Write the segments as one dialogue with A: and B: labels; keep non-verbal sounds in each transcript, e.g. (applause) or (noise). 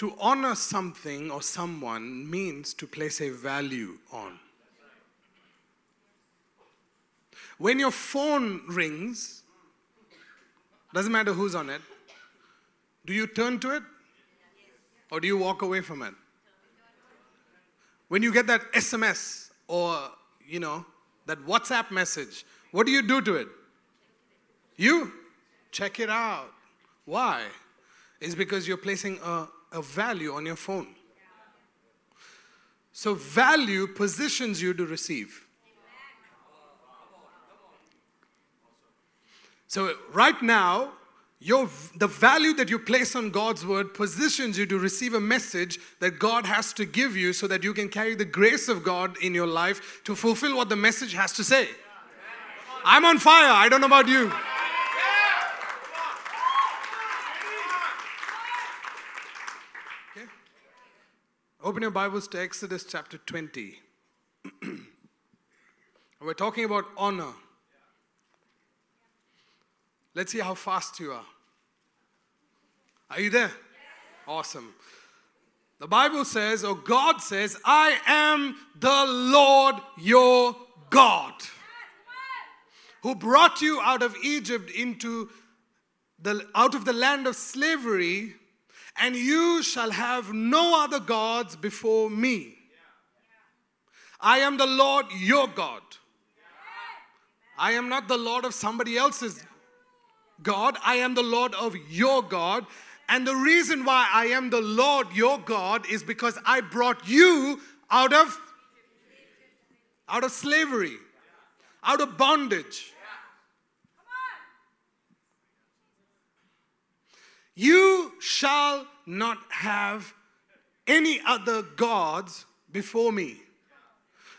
A: To honor something or someone means to place a value on. When your phone rings, doesn't matter who's on it, do you turn to it or do you walk away from it? When you get that SMS or, you know, that WhatsApp message, what do you do to it? You check it out. Why? It's because you're placing a, a value on your phone. So, value positions you to receive. So, right now, your, the value that you place on God's word positions you to receive a message that God has to give you so that you can carry the grace of God in your life to fulfill what the message has to say. I'm on fire. I don't know about you. Open your Bibles to Exodus chapter 20. (clears throat) We're talking about honor. Let's see how fast you are. Are you there? Awesome. The Bible says, or God says, I am the Lord your God who brought you out of Egypt into the out of the land of slavery and you shall have no other gods before me. I am the Lord your God. I am not the Lord of somebody else's God. I am the Lord of your God. And the reason why I am the Lord your God is because I brought you out of out of slavery, out of bondage. You shall not have any other gods before me.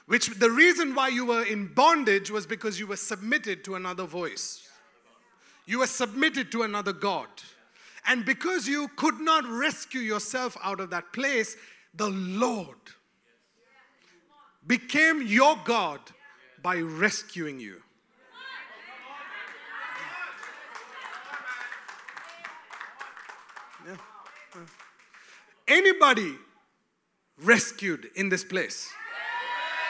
A: Which the reason why you were in bondage was because you were submitted to another voice. You were submitted to another God. And because you could not rescue yourself out of that place, the Lord became your God by rescuing you. Anybody rescued in this place?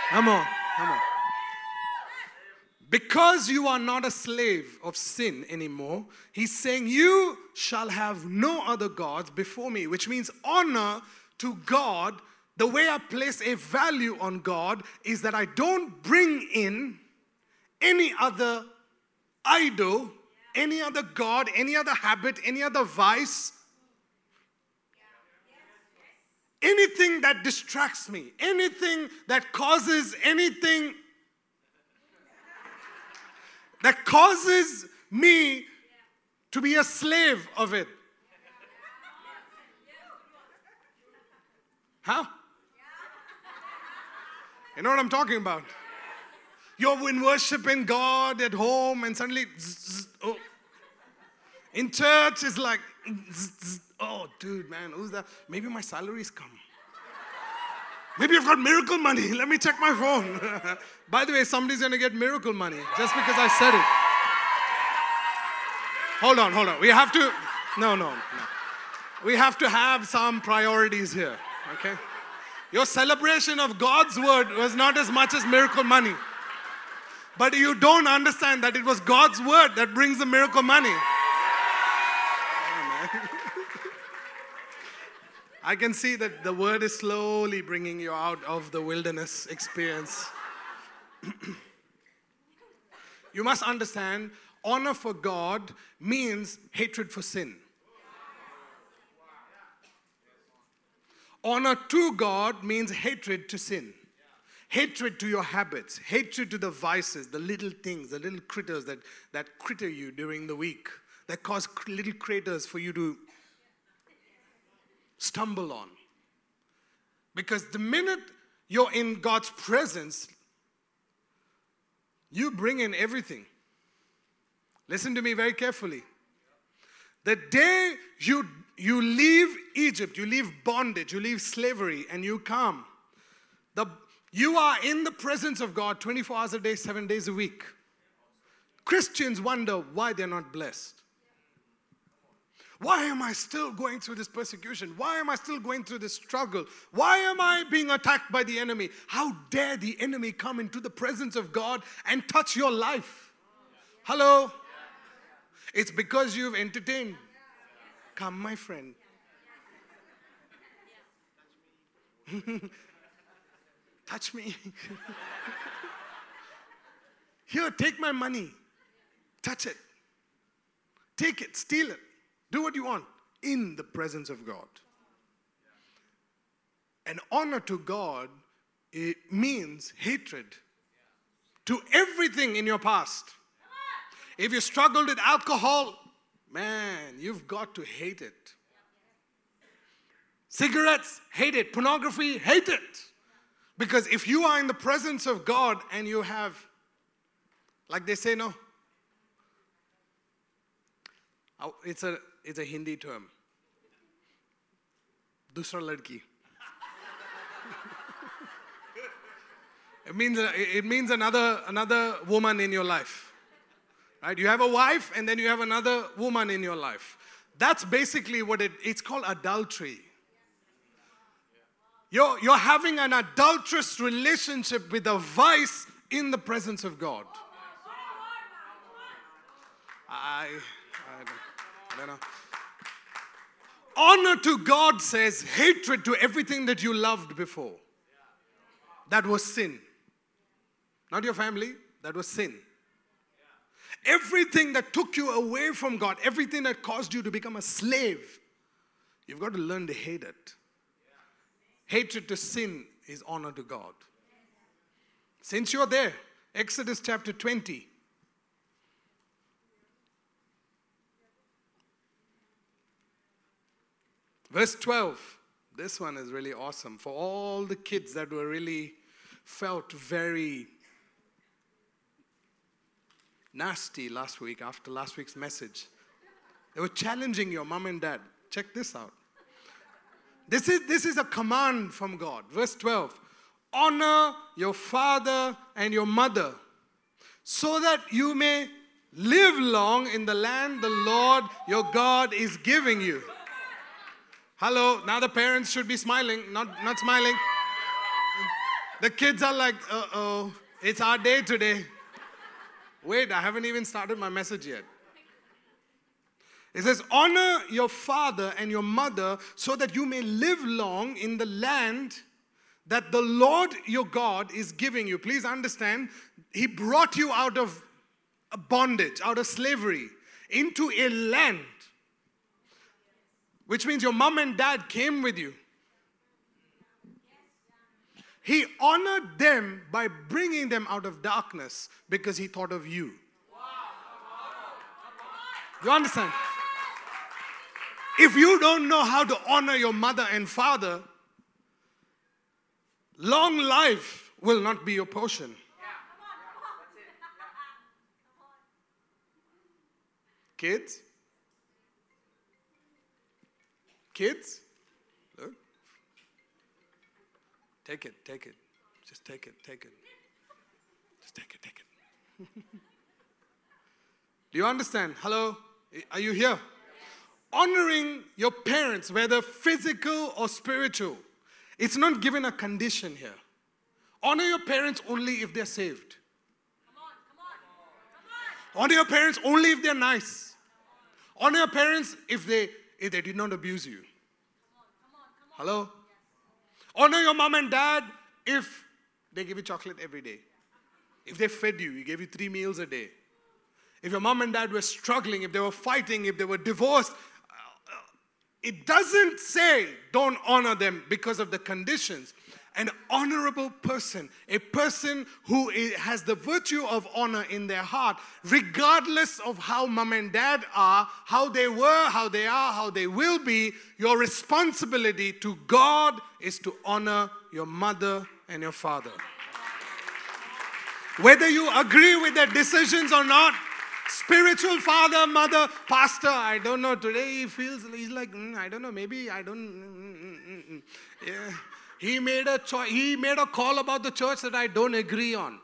A: Come on, come on. Because you are not a slave of sin anymore, he's saying, You shall have no other gods before me, which means honor to God. The way I place a value on God is that I don't bring in any other idol, any other God, any other habit, any other vice, anything that distracts me, anything that causes anything that causes me to be a slave of it. How? You know what I'm talking about? You're in worshiping God at home, and suddenly, zzz, oh. in church, it's like, (laughs) oh, dude, man, who's that? Maybe my salary's come. Maybe I've got miracle money. (laughs) Let me check my phone. (laughs) By the way, somebody's going to get miracle money just because I said it. Hold on, hold on. We have to, no, no, no. We have to have some priorities here, okay? Your celebration of God's word was not as much as miracle money. But you don't understand that it was God's word that brings the miracle money. I can see that the word is slowly bringing you out of the wilderness experience. (clears throat) you must understand honor for God means hatred for sin. Honor to God means hatred to sin. Hatred to your habits, hatred to the vices, the little things, the little critters that, that critter you during the week, that cause little craters for you to stumble on. Because the minute you're in God's presence, you bring in everything. Listen to me very carefully. The day you, you leave Egypt, you leave bondage, you leave slavery, and you come, the, you are in the presence of God 24 hours a day, seven days a week. Christians wonder why they're not blessed. Why am I still going through this persecution? Why am I still going through this struggle? Why am I being attacked by the enemy? How dare the enemy come into the presence of God and touch your life? Hello? It's because you've entertained. Come, my friend. (laughs) Touch me. (laughs) Here, take my money. Touch it. Take it, steal it. Do what you want in the presence of God. And honor to God it means hatred to everything in your past. If you struggled with alcohol, man, you've got to hate it. Cigarettes, hate it. Pornography, hate it. Because if you are in the presence of God and you have, like they say, no, it's a, it's a Hindi term. Dusra ladki. it means, it means another, another woman in your life. Right? You have a wife and then you have another woman in your life. That's basically what it, it's called adultery. You're, you're having an adulterous relationship with a vice in the presence of God. I, I, Honor to God says hatred to everything that you loved before. That was sin. Not your family, that was sin. Everything that took you away from God, everything that caused you to become a slave, you've got to learn to hate it. Hatred to sin is honor to God. Since you're there, Exodus chapter 20. Verse 12. This one is really awesome. For all the kids that were really felt very nasty last week after last week's message. They were challenging your mom and dad. Check this out. This is, this is a command from God. Verse 12 Honor your father and your mother so that you may live long in the land the Lord your God is giving you. Hello, now the parents should be smiling, not, not smiling. The kids are like, uh oh, it's our day today. Wait, I haven't even started my message yet. It says, Honor your father and your mother so that you may live long in the land that the Lord your God is giving you. Please understand, He brought you out of bondage, out of slavery, into a land, which means your mom and dad came with you. He honored them by bringing them out of darkness because he thought of you. You understand? If you don't know how to honor your mother and father, long life will not be your portion. Kids? Kids? Look. Take it, take it. Just take it, take it. Just take it, take it. Do you understand? Hello? Are you here? honoring your parents, whether physical or spiritual, it's not given a condition here. Honor your parents only if they're saved. Come on, come on, come on. Honor your parents only if they're nice. Honor your parents if they if they did not abuse you. Hello? Honor your mom and dad if they give you chocolate every day. If they fed you, you gave you three meals a day. If your mom and dad were struggling, if they were fighting, if they were divorced, uh, uh, it doesn't say don't honor them because of the conditions. An honorable person, a person who has the virtue of honor in their heart, regardless of how mom and dad are, how they were, how they are, how they will be, your responsibility to God is to honor your mother and your father. Whether you agree with their decisions or not, spiritual father, mother, pastor. I don't know. Today he feels, he's like, mm, I don't know, maybe I don't. Mm, mm, mm, mm. yeah. He made a choice, he made a call about the church that I don't agree on.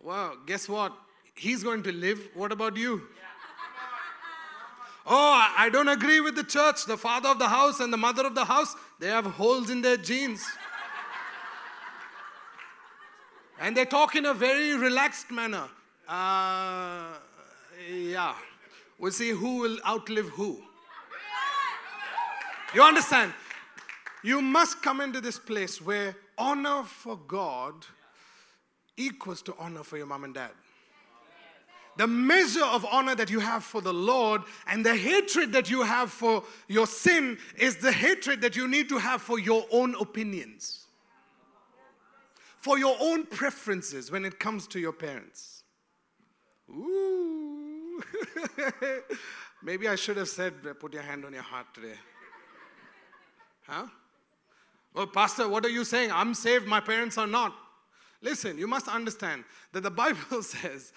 A: Well, guess what? He's going to live. What about you? (laughs) Oh, I- I don't agree with the church. The father of the house and the mother of the house, they have holes in their jeans. and they talk in a very relaxed manner. Uh, yeah. We'll see who will outlive who. You understand? You must come into this place where honor for God equals to honor for your mom and dad. The measure of honor that you have for the Lord and the hatred that you have for your sin is the hatred that you need to have for your own opinions, for your own preferences when it comes to your parents. Ooh. (laughs) Maybe I should have said, put your hand on your heart today. Huh? Well, Pastor, what are you saying? I'm saved, my parents are not. Listen, you must understand that the (laughs) Bible says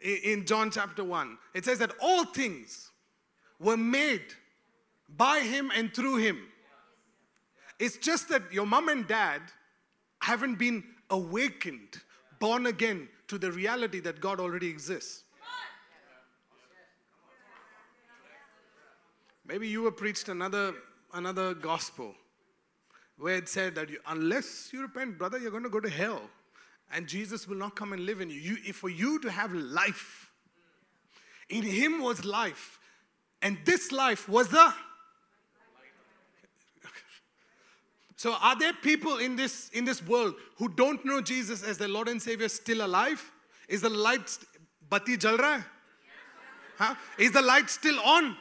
A: in John chapter 1, it says that all things were made by him and through him. It's just that your mom and dad haven't been awakened, born again to the reality that God already exists. Maybe you were preached another, another gospel where it said that you, unless you repent, brother, you're going to go to hell. And Jesus will not come and live in you. you. If for you to have life, in him was life. And this life was the. So are there people in this in this world who don't know Jesus as their Lord and Savior still alive? Is the light st- bati jal raha? Huh? Is the light still on?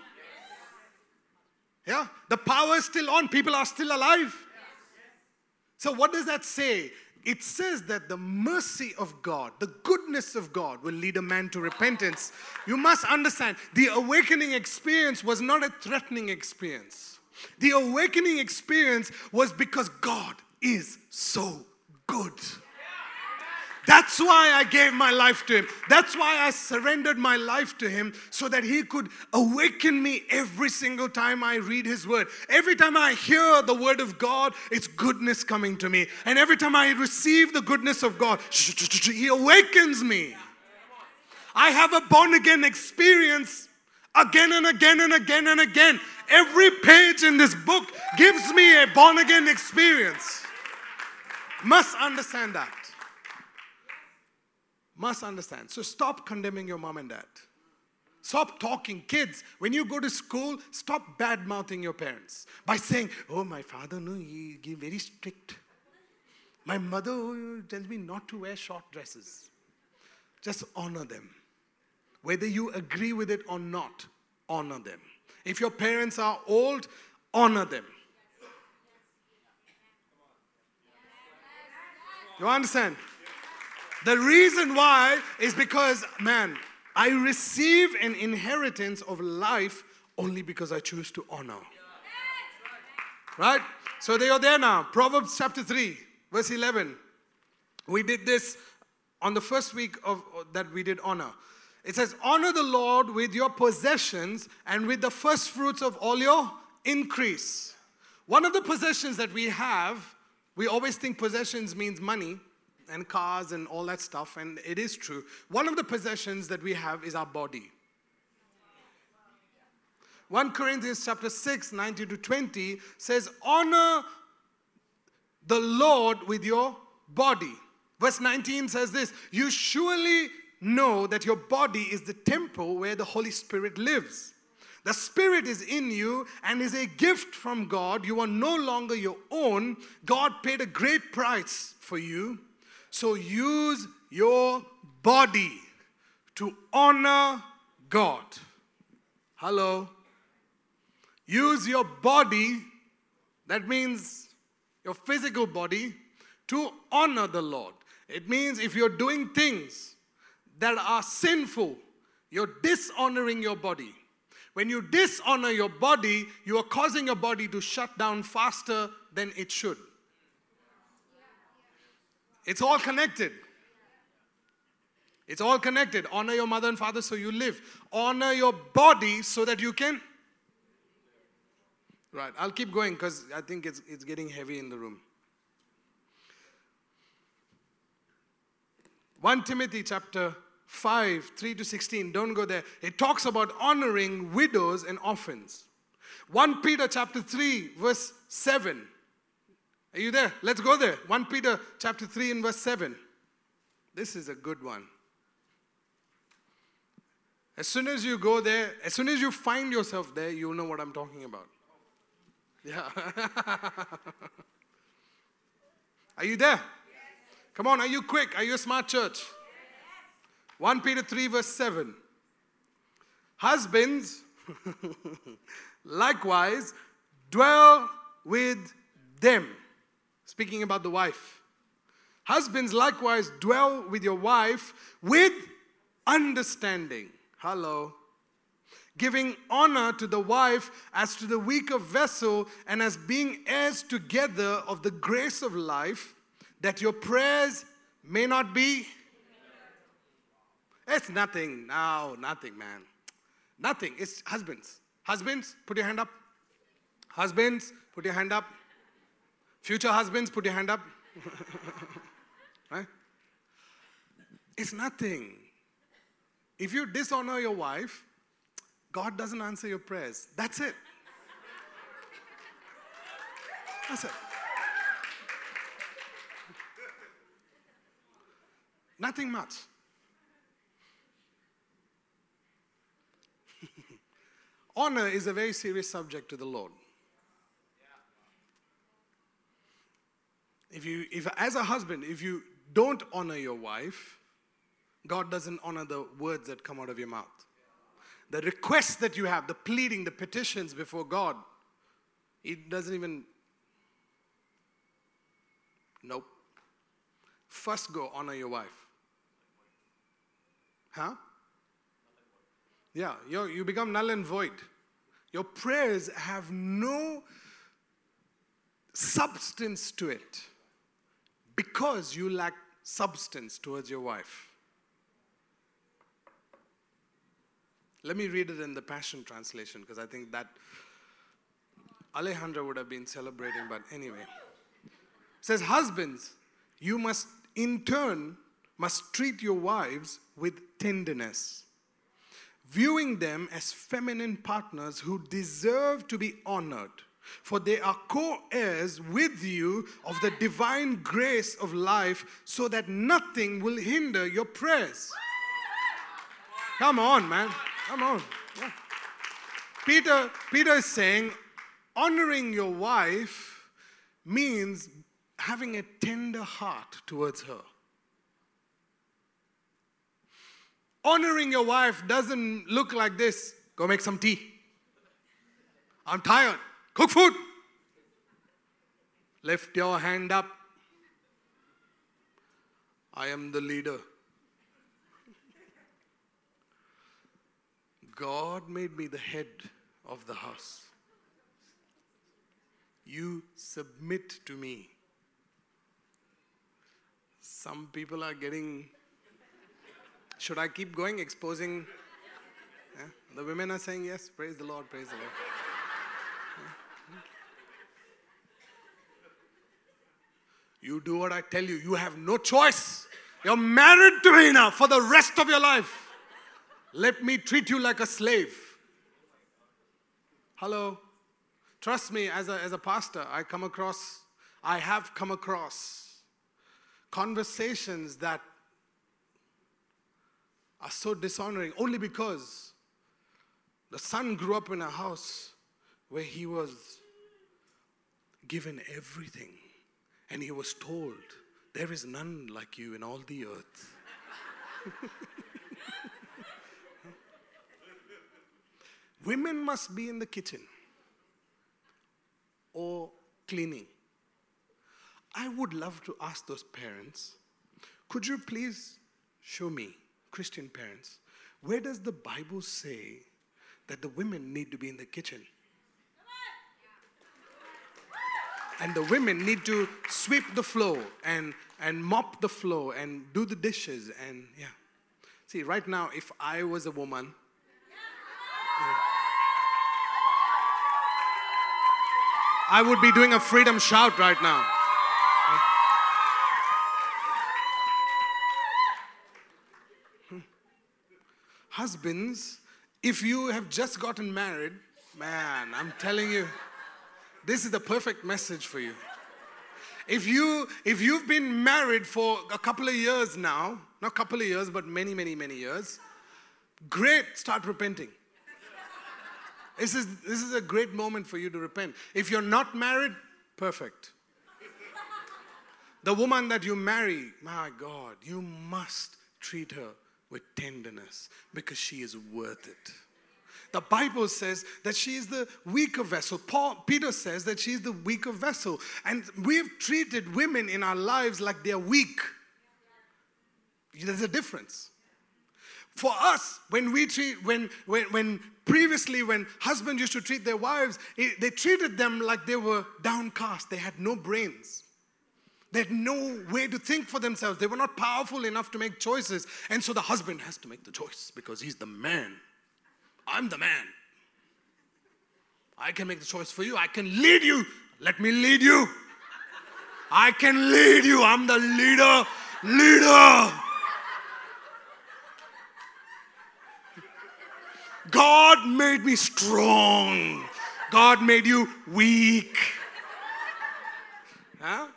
A: Yeah, the power is still on. People are still alive. So, what does that say? It says that the mercy of God, the goodness of God, will lead a man to repentance. You must understand the awakening experience was not a threatening experience. The awakening experience was because God is so good. That's why I gave my life to Him. That's why I surrendered my life to Him so that He could awaken me every single time I read His Word. Every time I hear the Word of God, it's goodness coming to me. And every time I receive the goodness of God, He awakens me. I have a born again experience again and again and again and again. Every page in this book gives me a born again experience. Must understand that. Must understand. So stop condemning your mom and dad. Stop talking. Kids, when you go to school, stop bad mouthing your parents by saying, Oh, my father, no, he, he very strict. My mother oh, tells me not to wear short dresses. Just honor them. Whether you agree with it or not, honor them. If your parents are old, honor them. You understand? The reason why is because, man, I receive an inheritance of life only because I choose to honor. Right? So they are there now. Proverbs chapter 3, verse 11. We did this on the first week of that we did honor. It says, Honor the Lord with your possessions and with the first fruits of all your increase. One of the possessions that we have, we always think possessions means money and cars and all that stuff, and it is true. One of the possessions that we have is our body. 1 Corinthians chapter 6, 19 to 20 says, Honor the Lord with your body. Verse 19 says this You surely know that your body is the temple where the Holy Spirit lives. The Spirit is in you and is a gift from God. You are no longer your own. God paid a great price for you. So use your body to honor God. Hello. Use your body, that means your physical body, to honor the Lord. It means if you're doing things that are sinful, you're dishonoring your body. When you dishonor your body, you are causing your body to shut down faster than it should. It's all connected. It's all connected. Honor your mother and father so you live. Honor your body so that you can. Right, I'll keep going because I think it's, it's getting heavy in the room. 1 Timothy chapter 5 3 to 16, don't go there. It talks about honoring widows and orphans. 1 Peter chapter 3, verse 7. Are you there? Let's go there. 1 Peter chapter 3 and verse 7. This is a good one. As soon as you go there, as soon as you find yourself there, you'll know what I'm talking about. Yeah. (laughs) are you there? Come on, are you quick? Are you a smart church? 1 Peter 3, verse 7. Husbands, (laughs) likewise, dwell with them. Speaking about the wife. Husbands, likewise, dwell with your wife with understanding. Hello. Giving honor to the wife as to the weaker vessel and as being heirs together of the grace of life, that your prayers may not be it's nothing. No, nothing, man. Nothing. It's husbands. Husbands, put your hand up. Husbands, put your hand up. Future husbands, put your hand up. (laughs) right? It's nothing. If you dishonor your wife, God doesn't answer your prayers. That's it. That's it. Nothing much. (laughs) Honor is a very serious subject to the Lord. If you, if as a husband, if you don't honor your wife, God doesn't honor the words that come out of your mouth. The requests that you have, the pleading, the petitions before God, it doesn't even. Nope. First go honor your wife. Huh? Yeah, you become null and void. Your prayers have no substance to it because you lack substance towards your wife. Let me read it in the Passion Translation because I think that Alejandra would have been celebrating, but anyway. It says, Husbands, you must in turn must treat your wives with tenderness viewing them as feminine partners who deserve to be honored. For they are co heirs with you of the divine grace of life, so that nothing will hinder your prayers. Come on, man. Come on. Yeah. Peter, Peter is saying, honoring your wife means having a tender heart towards her. Honoring your wife doesn't look like this go make some tea. I'm tired. Cook food. Lift your hand up. I am the leader. God made me the head of the house. You submit to me. Some people are getting should I keep going, exposing? Yeah? The women are saying yes. Praise the Lord, praise the Lord. You do what I tell you. You have no choice. You're married to me now for the rest of your life. Let me treat you like a slave. Hello. Trust me, as a, as a pastor, I come across, I have come across conversations that are so dishonoring only because the son grew up in a house where he was given everything and he was told, There is none like you in all the earth. (laughs) Women must be in the kitchen or cleaning. I would love to ask those parents could you please show me Christian parents, where does the Bible say that the women need to be in the kitchen? And the women need to sweep the floor and, and mop the floor and do the dishes and yeah. See, right now, if I was a woman, I would be doing a freedom shout right now. husbands, if you have just gotten married, man, I'm telling you, this is the perfect message for you. If you if you've been married for a couple of years now, not a couple of years, but many, many, many years, great, start repenting. This is, this is a great moment for you to repent. If you're not married, perfect. The woman that you marry, my God, you must treat her with tenderness because she is worth it. The Bible says that she is the weaker vessel. Paul, Peter says that she is the weaker vessel. And we've treated women in our lives like they're weak. There's a difference. For us, when we treat, when, when, when previously, when husbands used to treat their wives, it, they treated them like they were downcast. They had no brains. They had no way to think for themselves. They were not powerful enough to make choices. And so the husband has to make the choice because he's the man. I'm the man. I can make the choice for you. I can lead you. Let me lead you. I can lead you. I'm the leader. Leader. God made me strong. God made you weak. Huh?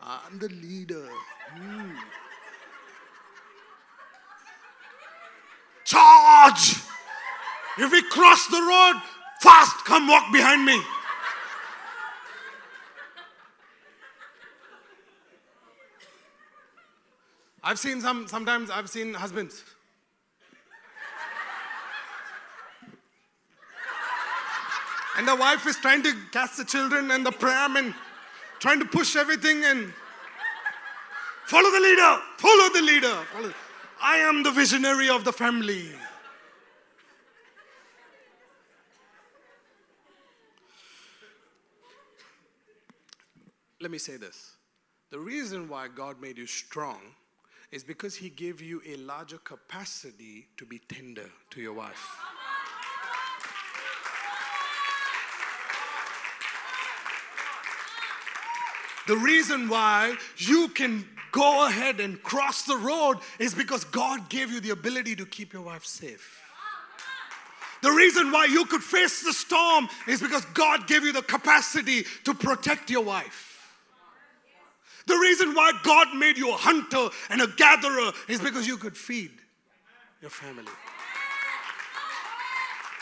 A: I'm the leader. Hmm. Charge! If we cross the road, fast, come walk behind me. I've seen some, sometimes I've seen husbands And the wife is trying to catch the children and the pram and trying to push everything and follow the leader, follow the leader. Follow. I am the visionary of the family. Let me say this. The reason why God made you strong is because He gave you a larger capacity to be tender to your wife. The reason why you can go ahead and cross the road is because God gave you the ability to keep your wife safe. The reason why you could face the storm is because God gave you the capacity to protect your wife. The reason why God made you a hunter and a gatherer is because you could feed your family.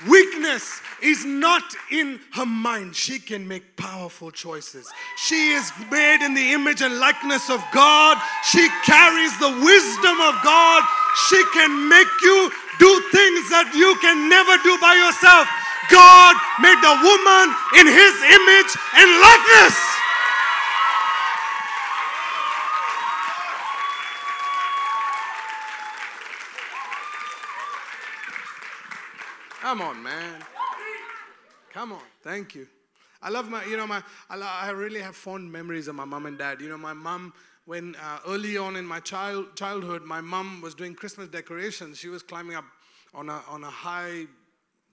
A: Weakness is not in her mind. She can make powerful choices. She is made in the image and likeness of God. She carries the wisdom of God. She can make you do things that you can never do by yourself. God made the woman in his image and likeness. Come on, man. Come on. Thank you. I love my, you know, my, I, really have fond memories of my mom and dad. You know, my mom, when uh, early on in my child, childhood, my mom was doing Christmas decorations. She was climbing up on a, on a high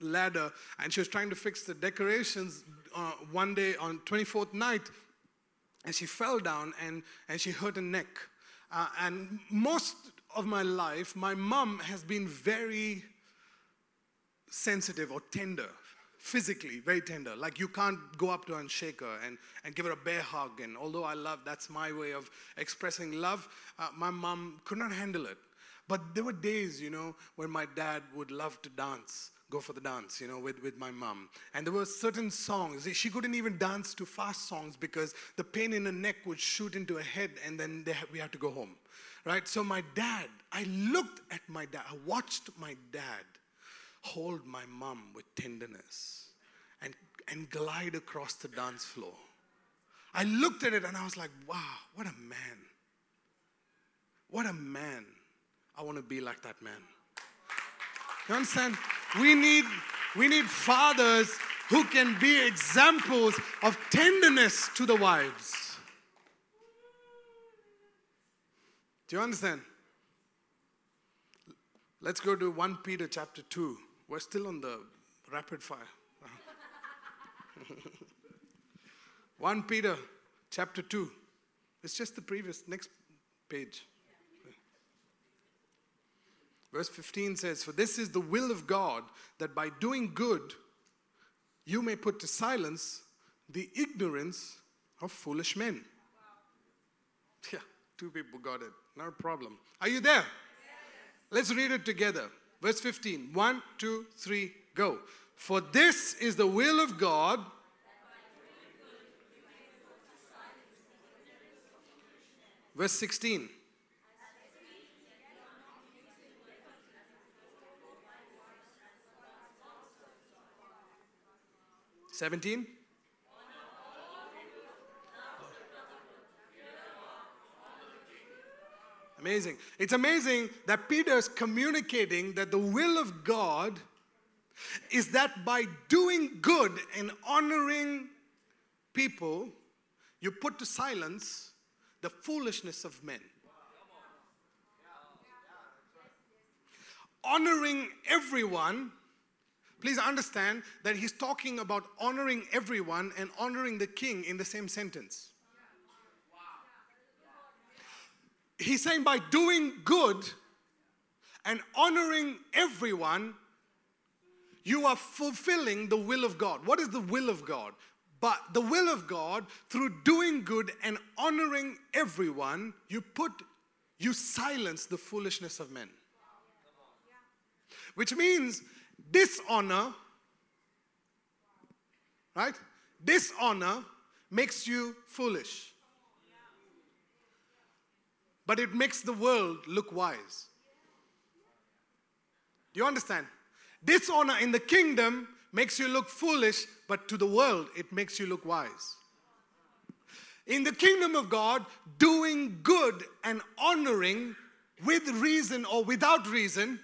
A: ladder and she was trying to fix the decorations uh, one day on 24th night and she fell down and, and she hurt her neck. Uh, and most of my life, my mom has been very sensitive or tender, physically very tender. Like you can't go up to her and shake her and, and give her a bear hug. And although I love, that's my way of expressing love, uh, my mom could not handle it. But there were days, you know, when my dad would love to dance, go for the dance, you know, with, with my mom. And there were certain songs. She couldn't even dance to fast songs because the pain in her neck would shoot into her head and then they, we had to go home. Right? So my dad, I looked at my dad, I watched my dad hold my mom with tenderness and, and glide across the dance floor. I looked at it and I was like, wow, what a man. What a man. I want to be like that man. You understand? We need, we need fathers who can be examples of tenderness to the wives. Do you understand? Let's go to 1 Peter chapter 2. We're still on the rapid fire. (laughs) 1 Peter chapter 2. It's just the previous, next page. Verse 15 says, For this is the will of God, that by doing good you may put to silence the ignorance of foolish men. Yeah, two people got it. Not a problem. Are you there? Let's read it together. Verse 15. One, two, three, go. For this is the will of God. Verse 16. Seventeen. Amazing. It's amazing that Peter's communicating that the will of God is that by doing good and honoring people, you put to silence the foolishness of men. Honoring everyone, please understand that he's talking about honoring everyone and honoring the king in the same sentence. He's saying by doing good and honoring everyone, you are fulfilling the will of God. What is the will of God? But the will of God, through doing good and honoring everyone, you put, you silence the foolishness of men. Which means dishonor, right? Dishonor makes you foolish but it makes the world look wise. Do you understand? Dishonor in the kingdom makes you look foolish, but to the world, it makes you look wise. In the kingdom of God, doing good and honoring with reason or without reason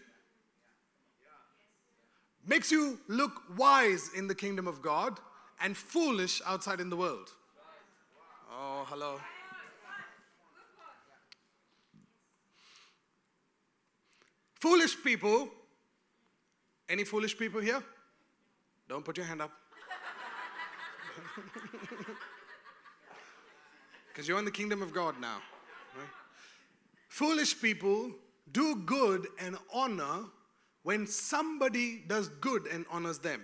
A: makes you look wise in the kingdom of God and foolish outside in the world. Oh, hello. Foolish people. Any foolish people here? Don't put your hand up. (laughs) Because you're in the kingdom of God now. Right? Foolish people do good and honor when somebody does good and honors them.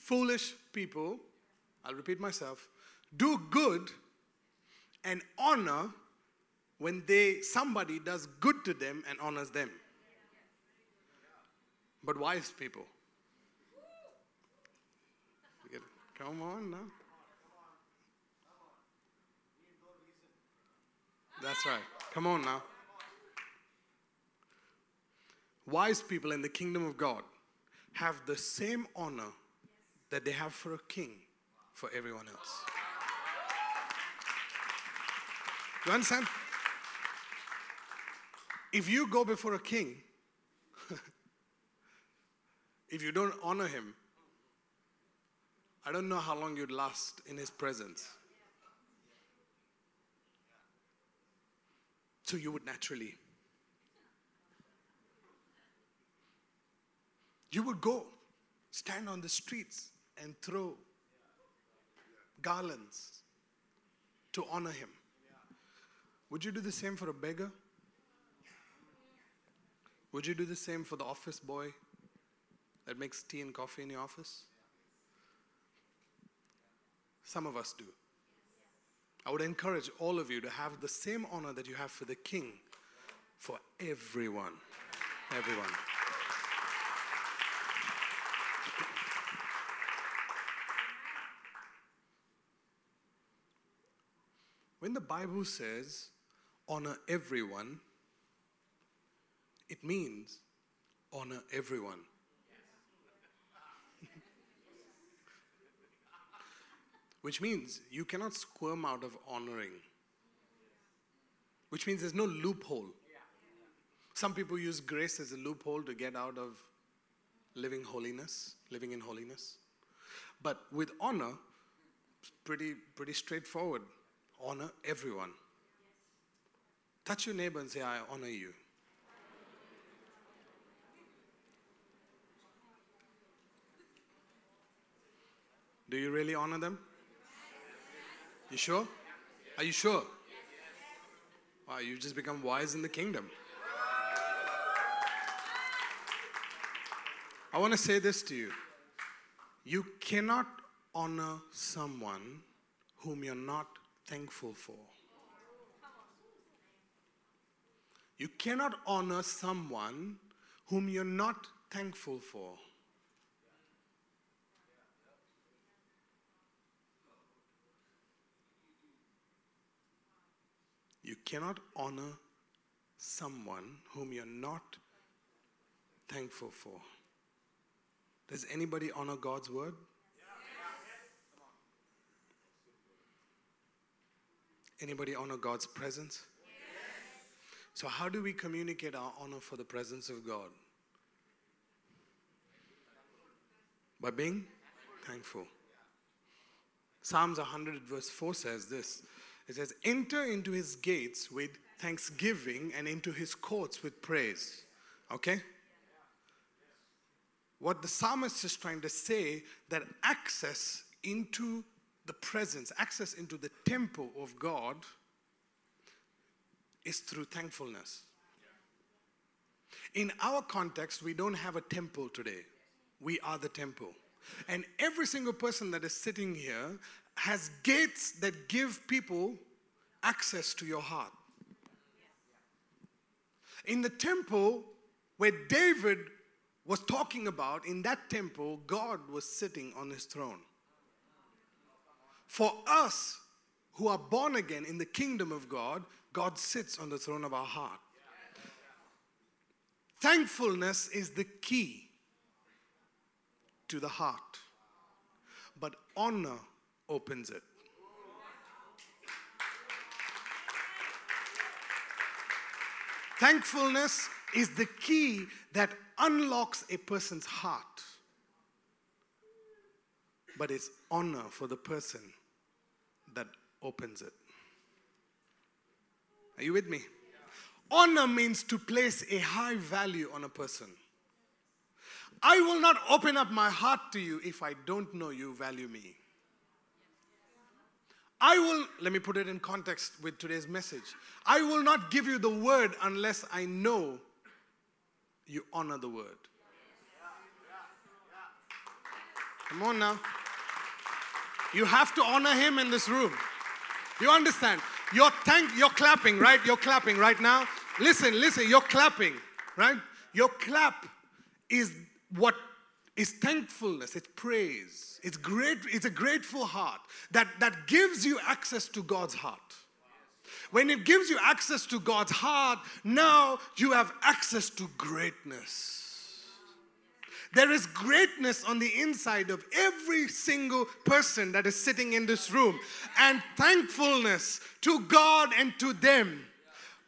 A: Foolish people, I'll repeat myself, do good and honor when they somebody does good to them and honors them. But wise people. Come on now. That's right. Come on now. Wise people in the kingdom of God have the same honor that they have for a king for everyone else. You understand? If you go before a king, (laughs) if you don't honor him, I don't know how long you'd last in his presence. So you would naturally. You would go, stand on the streets, and throw garlands to honor him. Would you do the same for a beggar? Would you do the same for the office boy that makes tea and coffee in your office? Some of us do. I would encourage all of you to have the same honor that you have for the king for everyone. Everyone. When the Bible says honor everyone, it means honor everyone. (laughs) Which means you cannot squirm out of honoring. Which means there's no loophole. Some people use grace as a loophole to get out of living holiness, living in holiness. But with honor, pretty, pretty straightforward. Honor everyone. Touch your neighbor and say, I honor you. Do you really honor them? You sure? Are you sure? Wow, you just become wise in the kingdom. I want to say this to you. You cannot honor someone whom you're not thankful for. You cannot honor someone whom you're not thankful for. You cannot honor someone whom you're not thankful for. Does anybody honor God's word? Anybody honor God's presence? So, how do we communicate our honor for the presence of God? By being thankful. Psalms 100, verse 4 says this It says, Enter into his gates with thanksgiving and into his courts with praise. Okay? What the psalmist is trying to say that access into the presence, access into the temple of God is through thankfulness. In our context, we don't have a temple today. We are the temple. And every single person that is sitting here has gates that give people access to your heart. In the temple where David was talking about, in that temple, God was sitting on his throne. For us who are born again in the kingdom of God, God sits on the throne of our heart. Thankfulness is the key to the heart, but honor opens it. Thankfulness is the key that unlocks a person's heart, but it's honor for the person that opens it. Are you with me? Honor means to place a high value on a person. I will not open up my heart to you if I don't know you value me. I will, let me put it in context with today's message. I will not give you the word unless I know you honor the word. Come on now. You have to honor him in this room. You understand? You're thank you're clapping, right? You're clapping right now. Listen, listen, you're clapping, right? Your clap is what is thankfulness, it's praise. It's great, it's a grateful heart that, that gives you access to God's heart. When it gives you access to God's heart, now you have access to greatness. There is greatness on the inside of every single person that is sitting in this room. And thankfulness to God and to them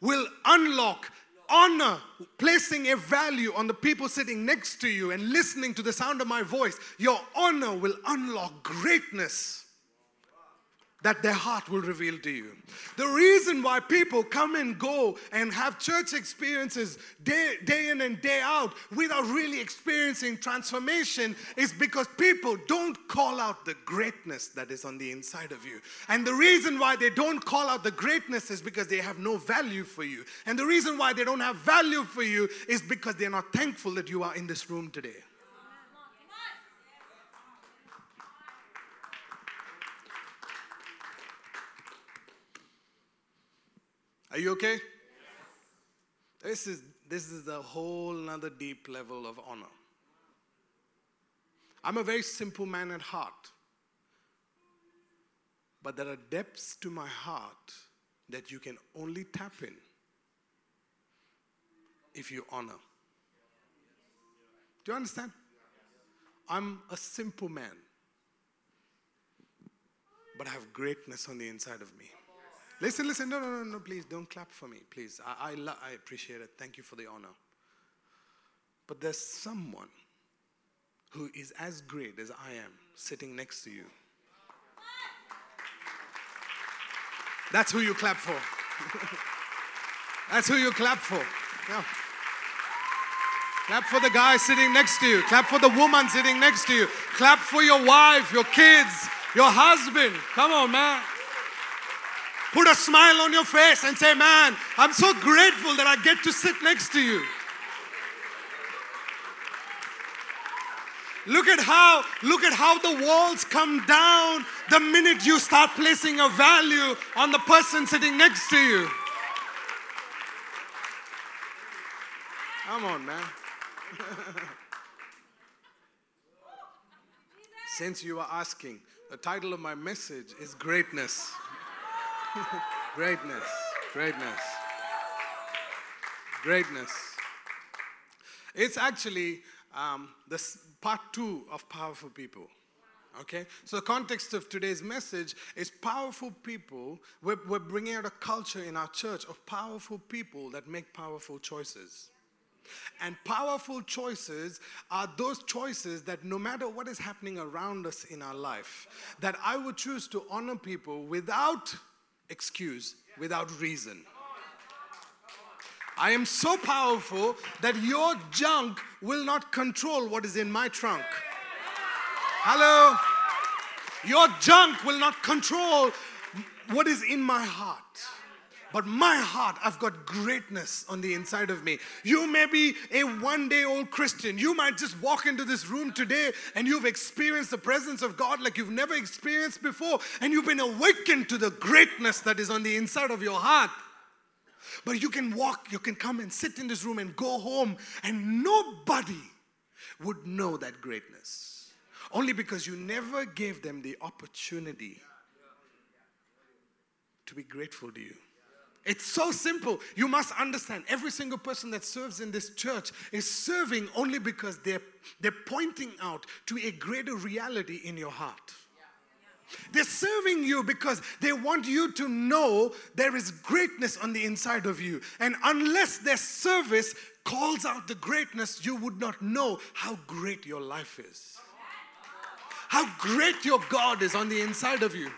A: will unlock honor, placing a value on the people sitting next to you and listening to the sound of my voice. Your honor will unlock greatness that their heart will reveal to you. The reason why people come and go and have church experiences day, day in and day out without really experiencing transformation is because people don't call out the greatness that is on the inside of you. And the reason why they don't call out the greatness is because they have no value for you. And the reason why they don't have value for you is because they're not thankful that you are in this room today. Are you okay? This is this is a whole another deep level of honor. I'm a very simple man at heart. But there are depths to my heart that you can only tap in if you honor. Do you understand? I'm a simple man, but I have greatness on the inside of me. Listen, listen. No, no, no, no. Please don't clap for me. Please. I, I, lo- I appreciate it. Thank you for the honor. But there's someone who is as great as I am sitting next to you. That's who you clap for. (laughs) That's who you clap for. Yeah. Clap for the guy sitting next to you. Clap for the woman sitting next to you. Clap for your wife, your kids, your husband. Come on, man. Put a smile on your face and say, Man, I'm so grateful that I get to sit next to you. Look at how look at how the walls come down the minute you start placing a value on the person sitting next to you. Come on, man. (laughs) Since you are asking, the title of my message is Greatness. (laughs) greatness, greatness, greatness. It's actually um, this part two of powerful people. Okay? So, the context of today's message is powerful people. We're, we're bringing out a culture in our church of powerful people that make powerful choices. And powerful choices are those choices that no matter what is happening around us in our life, that I would choose to honor people without excuse, without reason. I am so powerful that your junk will not control what is in my trunk. Hello? Your junk will not control what is in my heart. But my heart, I've got greatness on the inside of me. You may be a one day old Christian. You might just walk into this room today and you've experienced the presence of God like you've never experienced before. And you've been awakened to the greatness that is on the inside of your heart. But you can walk, you can come and sit in this room and go home, and nobody would know that greatness. Only because you never gave them the opportunity to be grateful to you. It's so simple. You must understand every single person that serves in this church is serving only because they're, they're pointing out to a greater reality in your heart. They're serving you because they want you to know there is greatness on the inside of you. And unless their service calls out the greatness, you would not know how great your life is. How great your God is on the inside of you.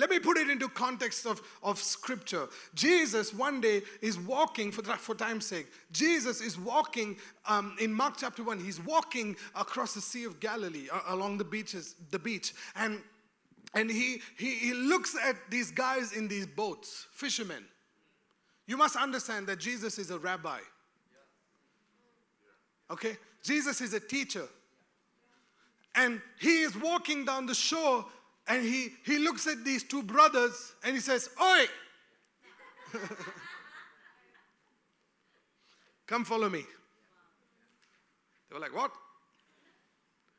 A: Let me put it into context of, of scripture. Jesus one day is walking, for, for time's sake, Jesus is walking um, in Mark chapter 1, he's walking across the Sea of Galilee, uh, along the beaches, the beach. And, and he, he, he looks at these guys in these boats, fishermen. You must understand that Jesus is a rabbi. Okay? Jesus is a teacher. And he is walking down the shore and he, he looks at these two brothers and he says, Oi! (laughs) Come follow me. They were like, What?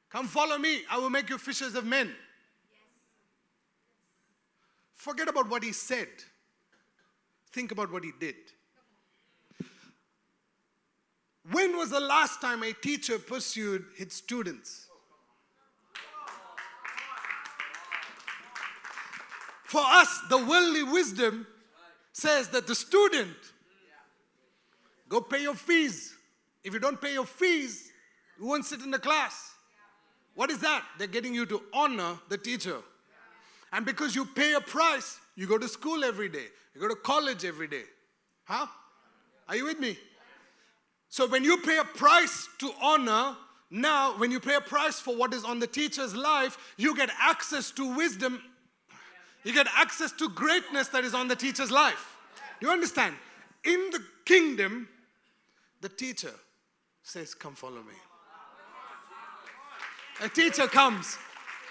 A: Come follow me. I will make you fishers of men. Forget about what he said. Think about what he did. When was the last time a teacher pursued his students? For us, the worldly wisdom says that the student, go pay your fees. If you don't pay your fees, you won't sit in the class. What is that? They're getting you to honor the teacher. And because you pay a price, you go to school every day, you go to college every day. Huh? Are you with me? So when you pay a price to honor, now when you pay a price for what is on the teacher's life, you get access to wisdom you get access to greatness that is on the teacher's life. You understand? In the kingdom, the teacher says, Come follow me. A teacher comes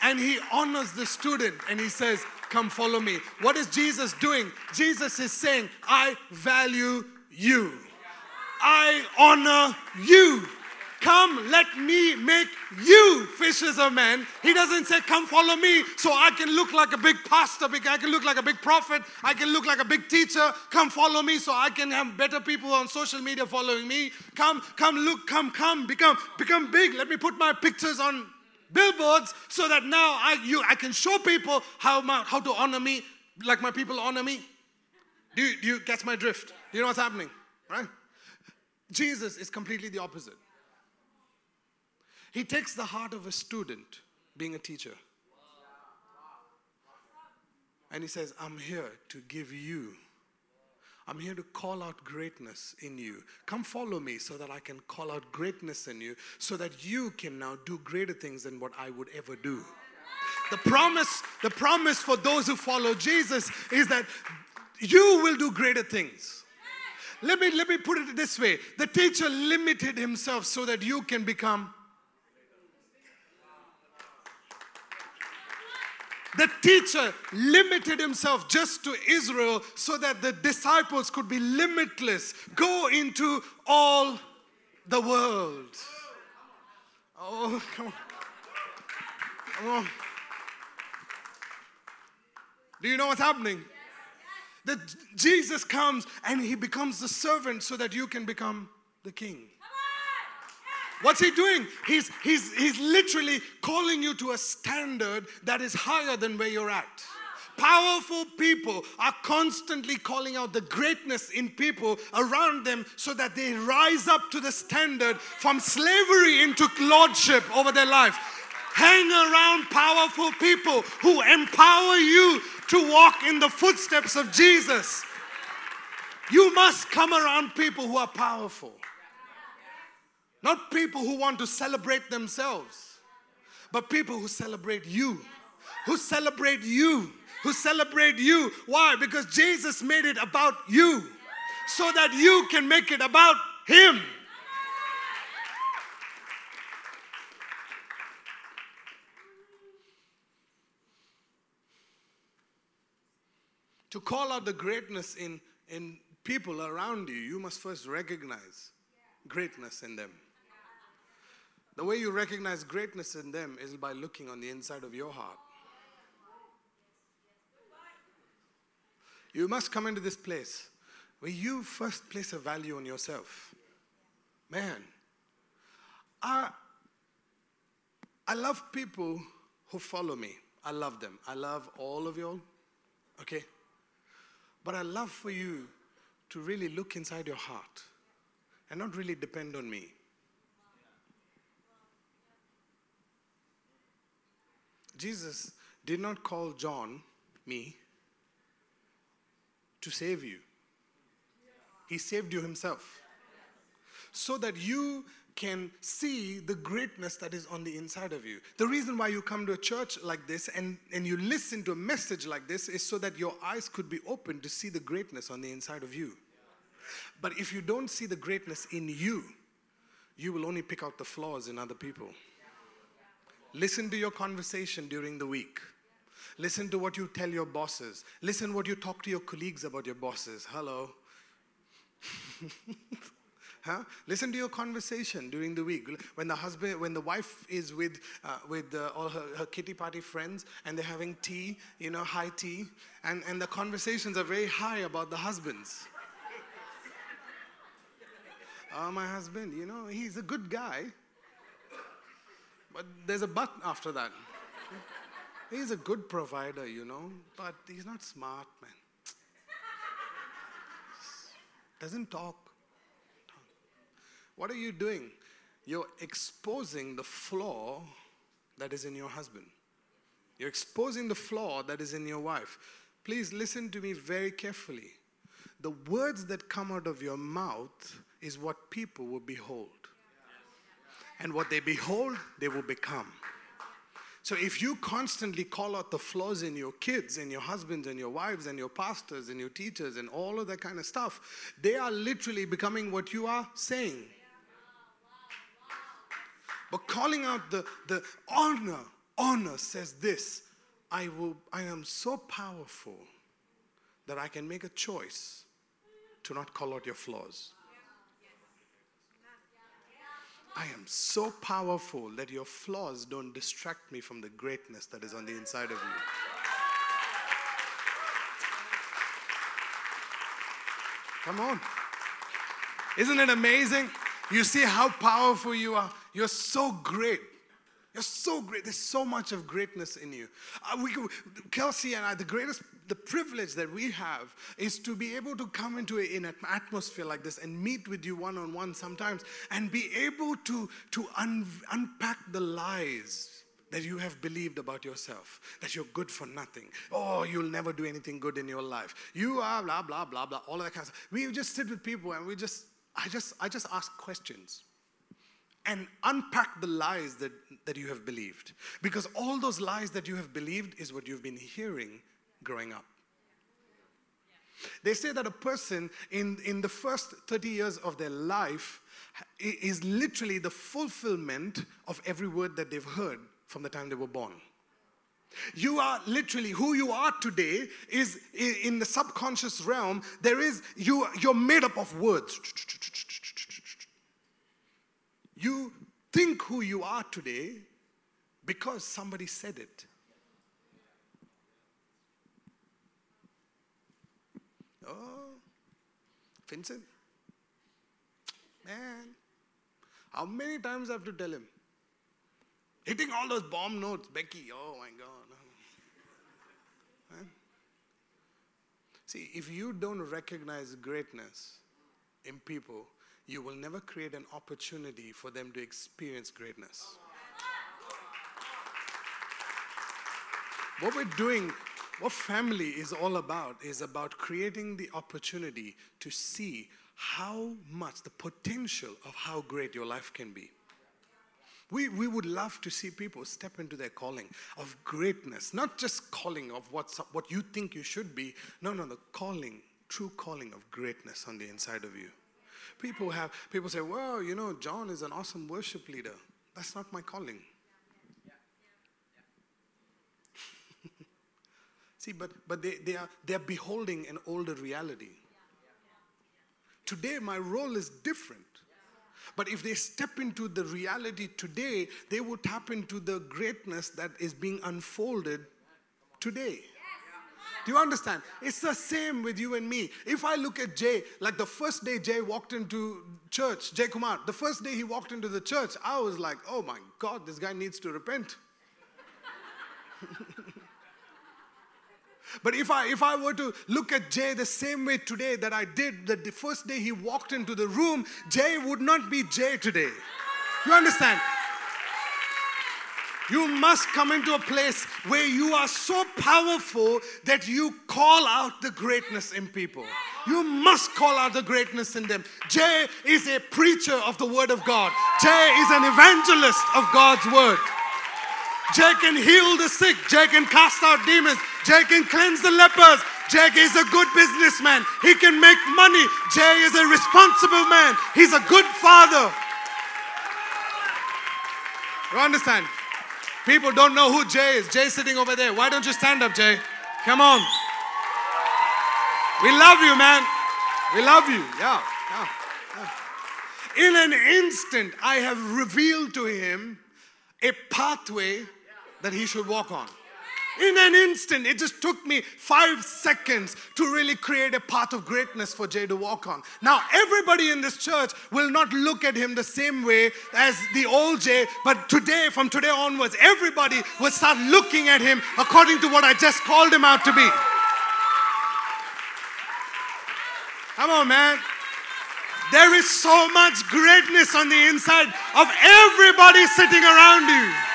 A: and he honors the student and he says, Come follow me. What is Jesus doing? Jesus is saying, I value you, I honor you. Come, let me make you fishers of men. He doesn't say, Come follow me so I can look like a big pastor, I can look like a big prophet, I can look like a big teacher. Come follow me so I can have better people on social media following me. Come, come, look, come, come, become, become big. Let me put my pictures on billboards so that now I, you, I can show people how, my, how to honor me like my people honor me. Do you, do you catch my drift? Do you know what's happening? Right? Jesus is completely the opposite. He takes the heart of a student, being a teacher, and he says, I'm here to give you. I'm here to call out greatness in you. Come follow me so that I can call out greatness in you, so that you can now do greater things than what I would ever do. The promise, the promise for those who follow Jesus is that you will do greater things. Let me, let me put it this way the teacher limited himself so that you can become. The teacher limited himself just to Israel so that the disciples could be limitless, go into all the world. Oh, come on. Come on. Do you know what's happening? That Jesus comes and he becomes the servant so that you can become the king. What's he doing? He's, he's, he's literally calling you to a standard that is higher than where you're at. Powerful people are constantly calling out the greatness in people around them so that they rise up to the standard from slavery into lordship over their life. Hang around powerful people who empower you to walk in the footsteps of Jesus. You must come around people who are powerful. Not people who want to celebrate themselves, but people who celebrate you. Who celebrate you. Who celebrate you. Why? Because Jesus made it about you so that you can make it about Him. To call out the greatness in, in people around you, you must first recognize greatness in them. The way you recognize greatness in them is by looking on the inside of your heart. You must come into this place where you first place a value on yourself. Man, I, I love people who follow me. I love them. I love all of y'all. Okay? But I love for you to really look inside your heart and not really depend on me. Jesus did not call John, me, to save you. He saved you himself. So that you can see the greatness that is on the inside of you. The reason why you come to a church like this and, and you listen to a message like this is so that your eyes could be open to see the greatness on the inside of you. But if you don't see the greatness in you, you will only pick out the flaws in other people. Listen to your conversation during the week. Listen to what you tell your bosses. Listen what you talk to your colleagues about your bosses. Hello. (laughs) Huh? Listen to your conversation during the week. When the husband, when the wife is with, uh, with uh, all her, her kitty party friends and they're having tea, you know, high tea, and, and the conversations are very high about the husbands. (laughs) oh, my husband, you know, he's a good guy. But there's a but after that. He's a good provider, you know, but he's not smart, man. Doesn't talk. What are you doing? You're exposing the flaw that is in your husband. You're exposing the flaw that is in your wife. Please listen to me very carefully. The words that come out of your mouth is what people will behold. And what they behold, they will become. So if you constantly call out the flaws in your kids and your husbands and your wives and your pastors and your teachers and all of that kind of stuff, they are literally becoming what you are saying. But calling out the, the honor, honor says this I, will, I am so powerful that I can make a choice to not call out your flaws. I am so powerful that your flaws don't distract me from the greatness that is on the inside of you. Come on. Isn't it amazing? You see how powerful you are. You're so great. You're so great. There's so much of greatness in you. Uh, we, Kelsey and I, the greatest, the privilege that we have is to be able to come into a, in an atmosphere like this and meet with you one on one sometimes and be able to, to un, unpack the lies that you have believed about yourself, that you're good for nothing. Oh, you'll never do anything good in your life. You are blah, blah, blah, blah, all of that kind of stuff. We just sit with people and we just, I just, I just ask questions. And unpack the lies that, that you have believed. Because all those lies that you have believed is what you've been hearing growing up. They say that a person in, in the first 30 years of their life is literally the fulfillment of every word that they've heard from the time they were born. You are literally who you are today is in the subconscious realm. There is you you're made up of words. You think who you are today because somebody said it. Oh, Vincent, man, how many times I have to tell him? Hitting all those bomb notes, Becky, oh my God. (laughs) See, if you don't recognize greatness in people, you will never create an opportunity for them to experience greatness. What we're doing, what family is all about, is about creating the opportunity to see how much the potential of how great your life can be. We, we would love to see people step into their calling of greatness, not just calling of what's, what you think you should be. No, no, the calling, true calling of greatness on the inside of you. People have people say, well, you know, John is an awesome worship leader. That's not my calling. (laughs) See, but, but they, they, are, they are beholding an older reality. Today, my role is different. But if they step into the reality today, they will tap into the greatness that is being unfolded today. Do you understand? It's the same with you and me. If I look at Jay, like the first day Jay walked into church, Jay Kumar, the first day he walked into the church, I was like, oh my God, this guy needs to repent. (laughs) But if I if I were to look at Jay the same way today that I did that the first day he walked into the room, Jay would not be Jay today. You understand? You must come into a place where you are so powerful that you call out the greatness in people. You must call out the greatness in them. Jay is a preacher of the Word of God, Jay is an evangelist of God's Word. Jay can heal the sick. Jay can cast out demons. Jay can cleanse the lepers. Jay is a good businessman. He can make money. Jay is a responsible man. He's a good father. You understand? People don't know who Jay is. Jay sitting over there. Why don't you stand up, Jay? Come on. We love you, man. We love you. Yeah, yeah, yeah. In an instant, I have revealed to him a pathway that he should walk on. In an instant, it just took me five seconds to really create a path of greatness for Jay to walk on. Now, everybody in this church will not look at him the same way as the old Jay, but today, from today onwards, everybody will start looking at him according to what I just called him out to be. Come on, man. There is so much greatness on the inside of everybody sitting around you.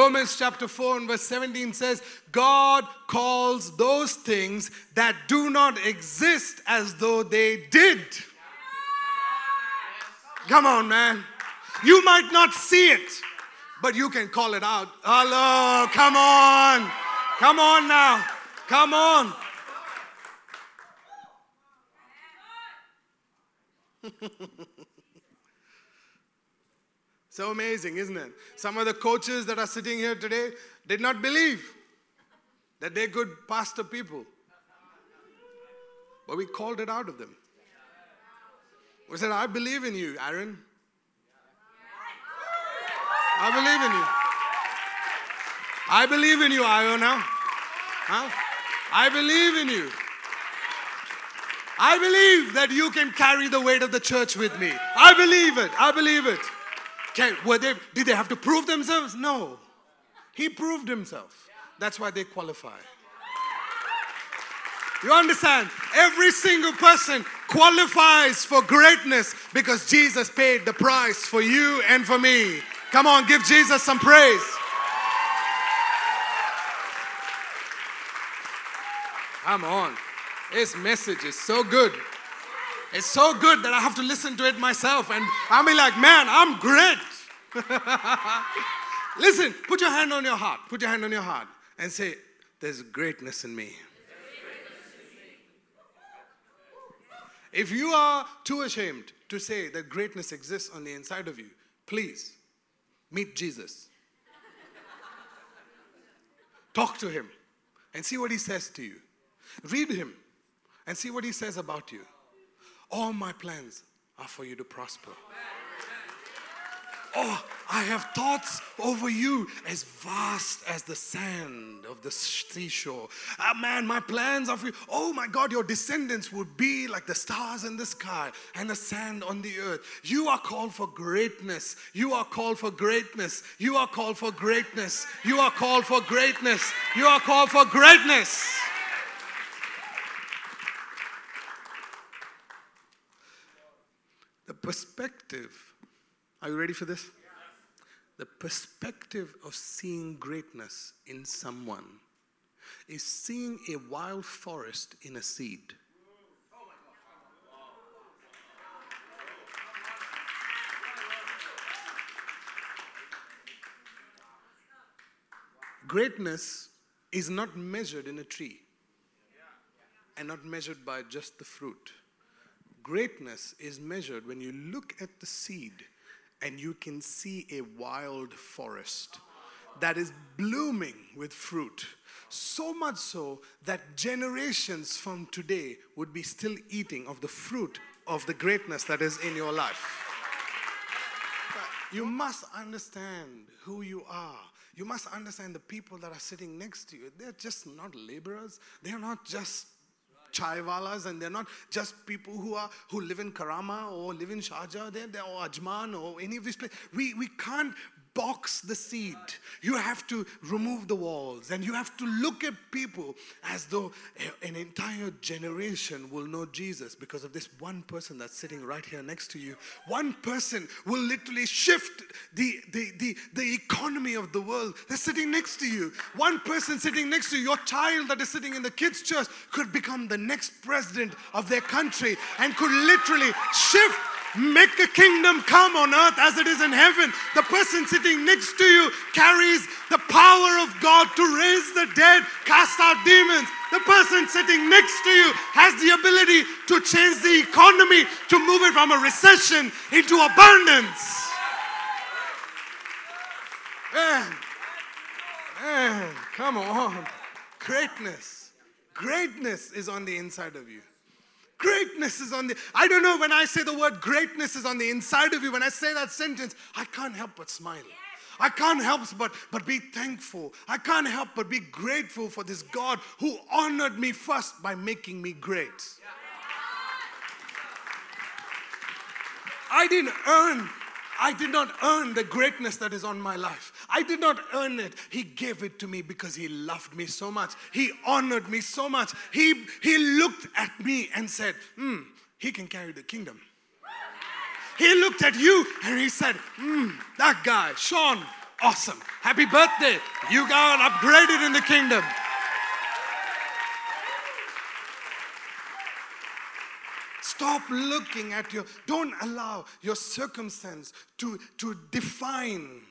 A: Romans chapter 4 and verse 17 says, God calls those things that do not exist as though they did. Come on, man. You might not see it, but you can call it out. Hello, come on. Come on now. Come on. (laughs) So amazing, isn't it? Some of the coaches that are sitting here today did not believe that they could pastor people. But we called it out of them. We said, I believe in you, Aaron. I believe in you. I believe in you, Iona. Huh? I believe in you. I believe that you can carry the weight of the church with me. I believe it. I believe it. Can, were they, did they have to prove themselves? No. He proved himself. That's why they qualify. You understand? Every single person qualifies for greatness because Jesus paid the price for you and for me. Come on, give Jesus some praise. Come on. This message is so good. It's so good that I have to listen to it myself and I'll be like, man, I'm great. (laughs) listen, put your hand on your heart. Put your hand on your heart and say, There's greatness in me. If you are too ashamed to say that greatness exists on the inside of you, please meet Jesus. Talk to him and see what he says to you. Read him and see what he says about you. All my plans are for you to prosper. Oh, I have thoughts over you as vast as the sand of the seashore. Ah, man, my plans are for you. Oh my God, your descendants would be like the stars in the sky and the sand on the earth. You are called for greatness. You are called for greatness. You are called for greatness. You are called for greatness. You are called for greatness. Perspective are you ready for this? The perspective of seeing greatness in someone is seeing a wild forest in a seed. Greatness is not measured in a tree and not measured by just the fruit. Greatness is measured when you look at the seed and you can see a wild forest that is blooming with fruit. So much so that generations from today would be still eating of the fruit of the greatness that is in your life. But you must understand who you are. You must understand the people that are sitting next to you. They're just not laborers, they're not just chaiwalas and they're not just people who are who live in Karama or live in Sharjah they're, or Ajman or any of these places. We, we can't box the seed. You have to remove the walls and you have to look at people as though an entire generation will know Jesus because of this one person that's sitting right here next to you. One person will literally shift the, the, the, the economy of the world. They're sitting next to you. One person sitting next to you, your child that is sitting in the kids' church, could become the next president of their country and could literally shift Make the kingdom come on earth as it is in heaven. The person sitting next to you carries the power of God to raise the dead, cast out demons. The person sitting next to you has the ability to change the economy, to move it from a recession into abundance. Man, man, come on. Greatness. Greatness is on the inside of you. Greatness is on the, I don't know when I say the word greatness is on the inside of you, when I say that sentence, I can't help but smile. I can't help but, but be thankful. I can't help but be grateful for this God who honored me first by making me great. I didn't earn I did not earn the greatness that is on my life. I did not earn it. He gave it to me because He loved me so much. He honored me so much. He, he looked at me and said, hmm, He can carry the kingdom. He looked at you and He said, hmm, that guy, Sean, awesome. Happy birthday. You got upgraded in the kingdom. Stop looking at your, don't allow your circumstance to, to define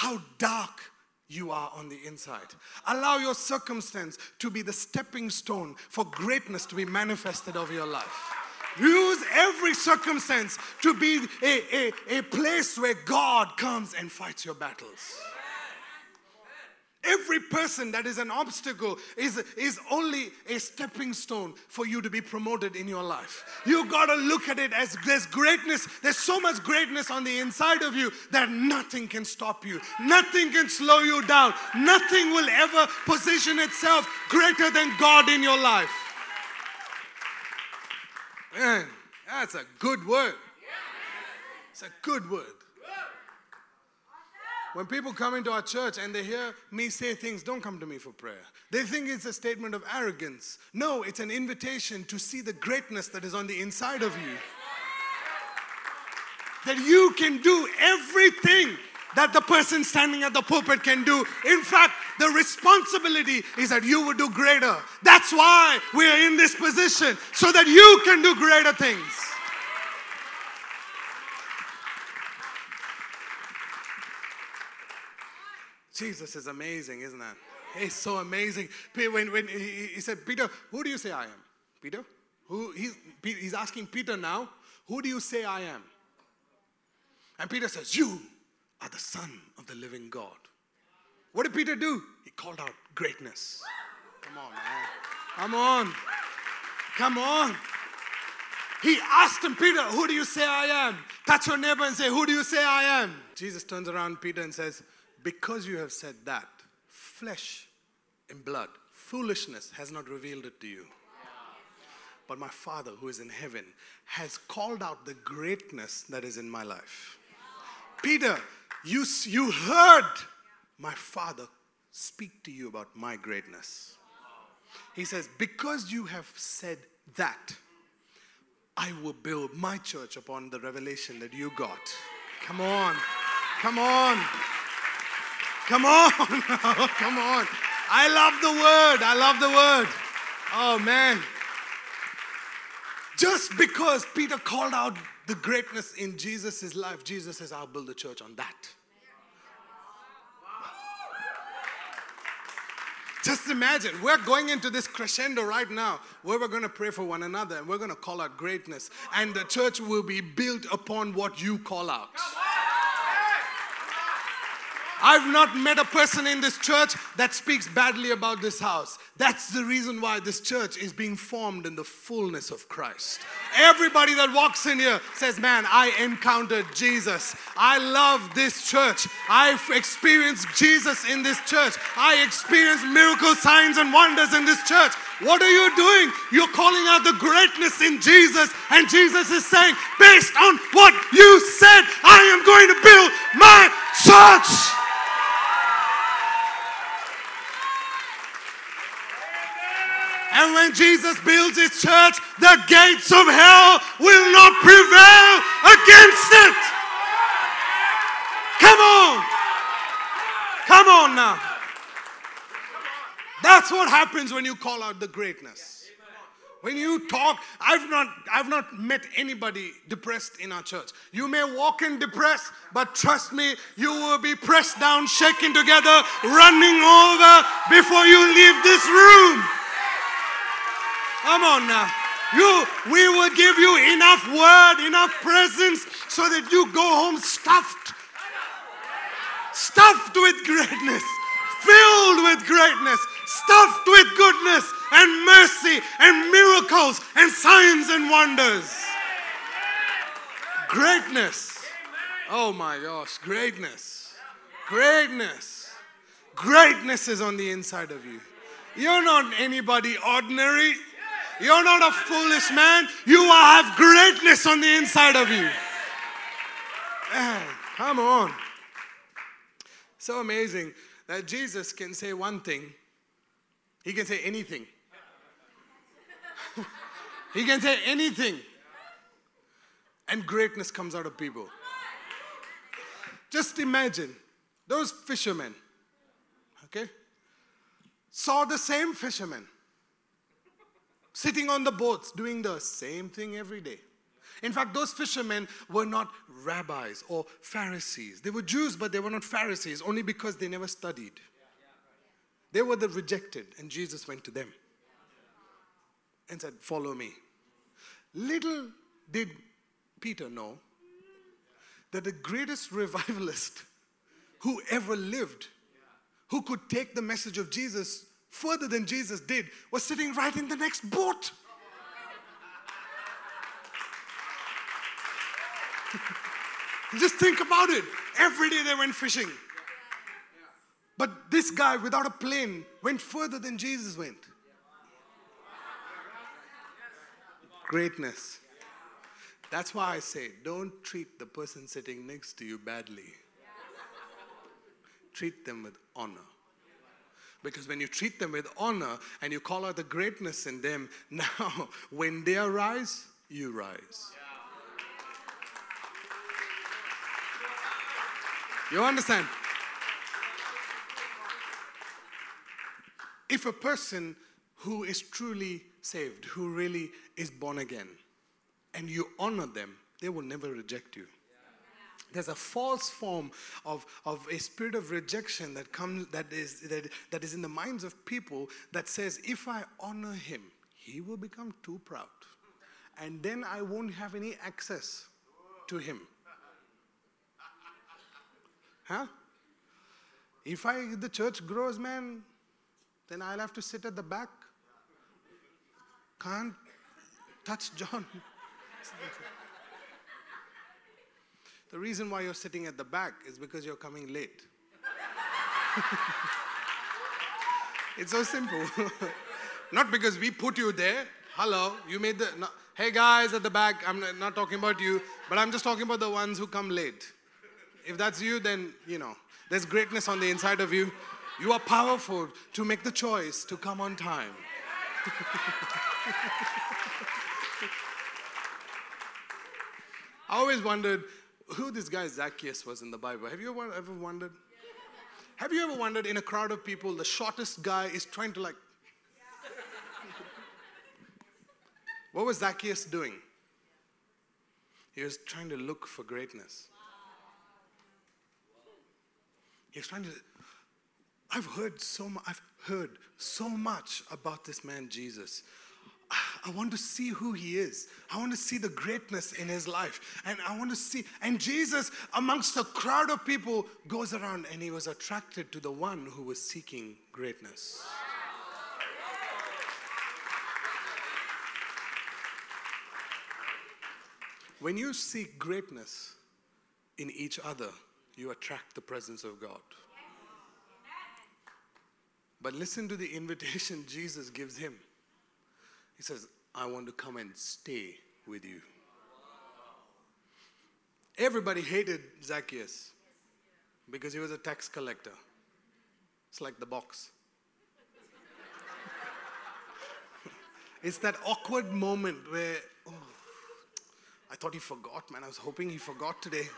A: how dark you are on the inside. Allow your circumstance to be the stepping stone for greatness to be manifested over your life. Use every circumstance to be a, a, a place where God comes and fights your battles. Every person that is an obstacle is, is only a stepping stone for you to be promoted in your life. You gotta look at it as there's greatness, there's so much greatness on the inside of you that nothing can stop you, nothing can slow you down, nothing will ever position itself greater than God in your life. Man, that's a good word. It's a good word. When people come into our church and they hear me say things, don't come to me for prayer. They think it's a statement of arrogance. No, it's an invitation to see the greatness that is on the inside of you. That you can do everything that the person standing at the pulpit can do. In fact, the responsibility is that you would do greater. That's why we are in this position, so that you can do greater things. Jesus is amazing, isn't that? He's so amazing. When, when he, he said, Peter, who do you say I am? Peter? Who, he's, he's asking Peter now, who do you say I am? And Peter says, You are the Son of the living God. What did Peter do? He called out greatness. Come on, man. Come on. Come on. He asked him, Peter, who do you say I am? Touch your neighbor and say, Who do you say I am? Jesus turns around Peter and says, Because you have said that, flesh and blood, foolishness has not revealed it to you. But my Father who is in heaven has called out the greatness that is in my life. Peter, you, you heard my Father speak to you about my greatness. He says, Because you have said that, I will build my church upon the revelation that you got. Come on. Come on. Come on. (laughs) Oh, come on. I love the word. I love the word. Oh, man. Just because Peter called out the greatness in Jesus' life, Jesus says, I'll build a church on that. Just imagine, we're going into this crescendo right now where we're going to pray for one another and we're going to call out greatness. And the church will be built upon what you call out. I've not met a person in this church that speaks badly about this house. That's the reason why this church is being formed in the fullness of Christ. Everybody that walks in here says, Man, I encountered Jesus. I love this church. I've experienced Jesus in this church. I experienced miracle signs and wonders in this church. What are you doing? You're calling out the greatness in Jesus, and Jesus is saying, Based on what you said, I am going to build my church. And when Jesus builds his church, the gates of hell will not prevail against it. Come on. Come on now. That's what happens when you call out the greatness. When you talk, I've not, I've not met anybody depressed in our church. You may walk in depressed, but trust me, you will be pressed down, shaken together, running over before you leave this room. Come on now. You, we will give you enough word, enough presence so that you go home stuffed. Stuffed with greatness, filled with greatness, stuffed with goodness and mercy and miracles and signs and wonders. Greatness. Oh my gosh, greatness. Greatness. Greatness is on the inside of you. You're not anybody ordinary. You're not a foolish man. You have greatness on the inside of you. Man, come on. So amazing that Jesus can say one thing, he can say anything. (laughs) he can say anything. And greatness comes out of people. Just imagine those fishermen, okay, saw the same fishermen sitting on the boats doing the same thing every day. In fact, those fishermen were not rabbis or Pharisees. They were Jews, but they were not Pharisees only because they never studied. They were the rejected, and Jesus went to them and said, Follow me. Little did Peter know that the greatest revivalist who ever lived, who could take the message of Jesus further than Jesus did was sitting right in the next boat. (laughs) Just think about it. Every day they went fishing. But this guy without a plane went further than Jesus went. Greatness. That's why I say don't treat the person sitting next to you badly. Treat them with honor. Because when you treat them with honor and you call out the greatness in them, (laughs) now when they arise, you rise. You understand? If a person who is truly saved, who really is born again, and you honor them, they will never reject you. There's a false form of, of a spirit of rejection that comes that is that, that is in the minds of people that says, if I honor him, he will become too proud. And then I won't have any access to him. Huh? If I the church grows, man, then I'll have to sit at the back. Can't touch John. (laughs) the reason why you're sitting at the back is because you're coming late. (laughs) it's so simple. (laughs) not because we put you there. Hello, you made the. No, hey guys at the back, I'm not talking about you, but I'm just talking about the ones who come late. If that's you, then, you know, there's greatness on the inside of you. You are powerful to make the choice to come on time. (laughs) I always wondered who this guy Zacchaeus was in the Bible. Have you ever, wondered? Have you ever wondered in a crowd of people, the shortest guy is trying to like. what was Zacchaeus doing? He was trying to look for greatness. He's trying to. I've heard so much. I've heard so much about this man Jesus. I want to see who he is. I want to see the greatness in his life. And I want to see. And Jesus, amongst a crowd of people, goes around and he was attracted to the one who was seeking greatness. When you seek greatness in each other, you attract the presence of God. But listen to the invitation (laughs) Jesus gives him. He says, I want to come and stay with you. Everybody hated Zacchaeus because he was a tax collector. It's like the box. (laughs) it's that awkward moment where, oh, I thought he forgot, man. I was hoping he forgot today.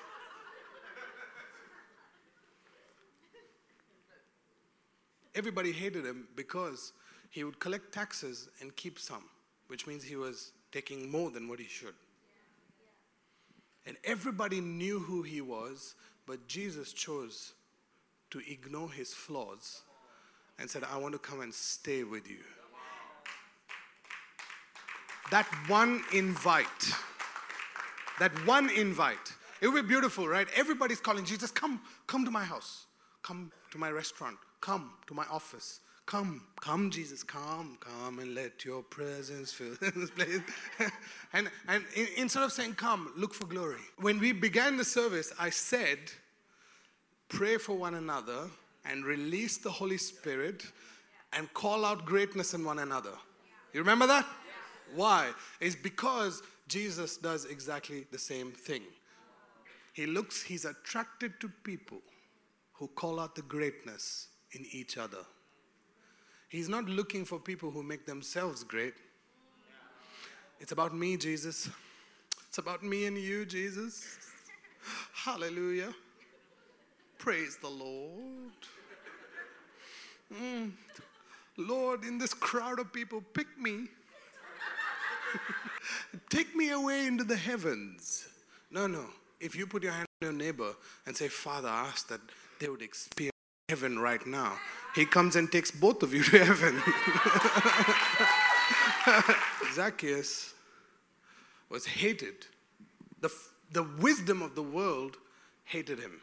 A: everybody hated him because he would collect taxes and keep some, which means he was taking more than what he should. And everybody knew who he was, but Jesus chose to ignore his flaws and said, I want to come and stay with you. That one invite, that one invite, it would be beautiful, right? Everybody's calling Jesus, come, come to my house, come to my restaurant, Come to my office. Come, come, Jesus, come, come and let your presence fill (laughs) this place. and and in, instead of saying, come, look for glory. When we began the service, I said, pray for one another and release the Holy Spirit and call out greatness in one another. You remember that? Why? It's because Jesus does exactly the same thing. He looks, he's attracted to people who call out the greatness in each other. He's not looking for people who make themselves great. It's about me, Jesus. It's about me and you, Jesus. Hallelujah. Praise the Lord. Mm. Lord, in this crowd of people, pick me. (laughs) Take me away into the heavens. No, no. If you put your hand on your neighbor and say, Father, ask that they would experience heaven right now. He comes and takes both of you to heaven. (laughs) Zacchaeus was hated. The, the wisdom of the world hated him.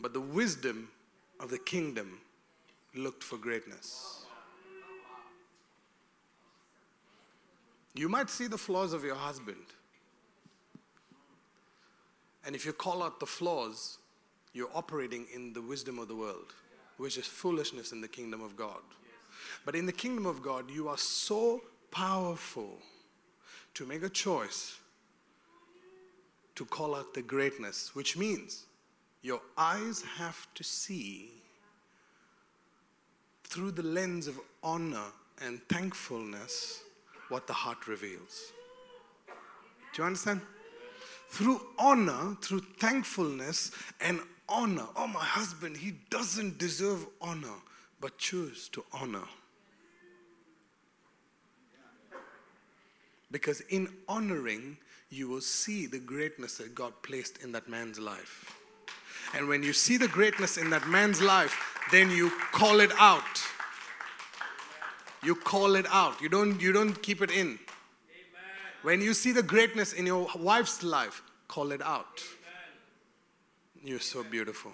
A: But the wisdom of the kingdom looked for greatness. You might see the flaws of your husband. And if you call out the flaws, you're operating in the wisdom of the world, which is foolishness in the kingdom of God. But in the kingdom of God, you are so powerful to make a choice to call out the greatness, which means your eyes have to see through the lens of honor and thankfulness what the heart reveals. Do you understand? through honor, through thankfulness and honor. Oh, my husband, he doesn't deserve honor, but choose to honor. Because in honoring, you will see the greatness that God placed in that man's life. And when you see the greatness in that man's life, then you call it out. You call it out. You don't, you don't keep it in. When you see the greatness in your wife's life, call it out. You're so beautiful.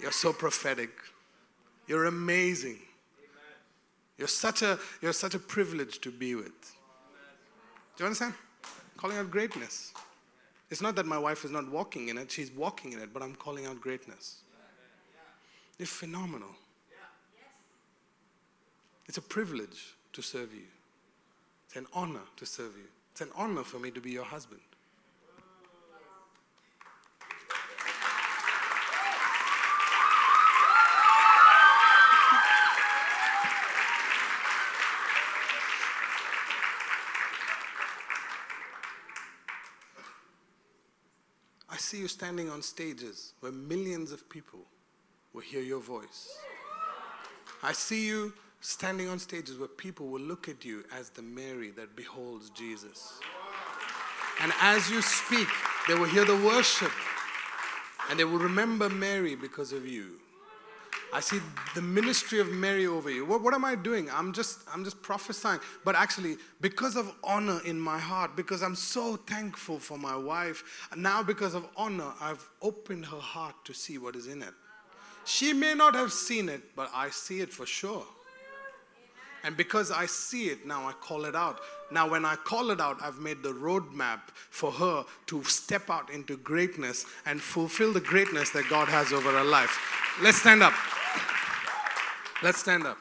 A: You're so prophetic. You're amazing. You're such a you're such a privilege to be with. Do you understand? Calling out greatness. It's not that my wife is not walking in it, she's walking in it, but I'm calling out greatness. You're phenomenal. It's a privilege to serve you. It's an honor to serve you. It's an honor for me to be your husband. I see you standing on stages where millions of people will hear your voice. I see you standing on stages where people will look at you as the Mary that beholds Jesus. And as you speak, they will hear the worship and they will remember Mary because of you. I see the ministry of Mary over you. What, what, am I doing? I'm just, I'm just prophesying. But actually, because of honor in my heart, because I'm so thankful for my wife, now because of honor, I've opened her heart to see what is in it. She may not have seen it, but I see it for sure. And because I see it, now I call it out. Now, when I call it out, I've made the roadmap for her to step out into greatness and fulfill the greatness that God has over her life. Let's stand up. Let's stand up.